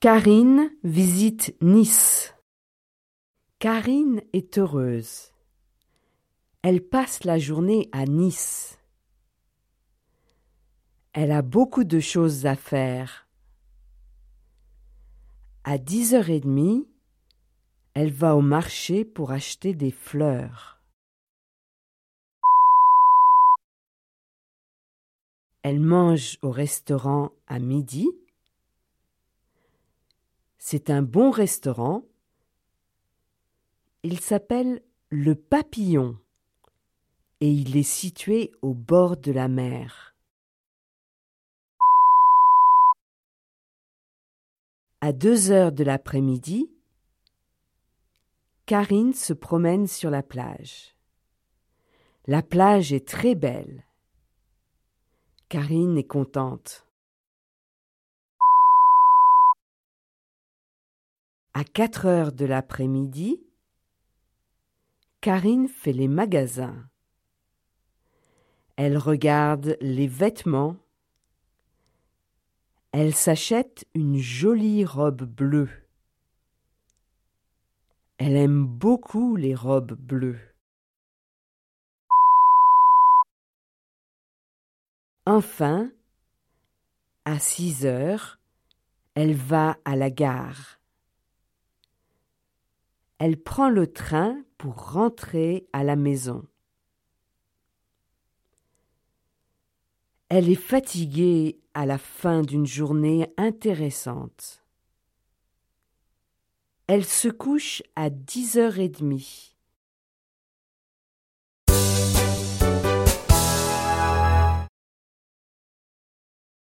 Karine visite Nice. Karine est heureuse. Elle passe la journée à Nice. Elle a beaucoup de choses à faire. À dix heures et demie, elle va au marché pour acheter des fleurs. Elle mange au restaurant à midi. C'est un bon restaurant. Il s'appelle Le Papillon et il est situé au bord de la mer. À deux heures de l'après-midi, Karine se promène sur la plage. La plage est très belle. Karine est contente. À quatre heures de l'après-midi, Karine fait les magasins. Elle regarde les vêtements. Elle s'achète une jolie robe bleue. Elle aime beaucoup les robes bleues. Enfin, à six heures, elle va à la gare. Elle prend le train pour rentrer à la maison. Elle est fatiguée à la fin d'une journée intéressante. Elle se couche à dix heures et demie.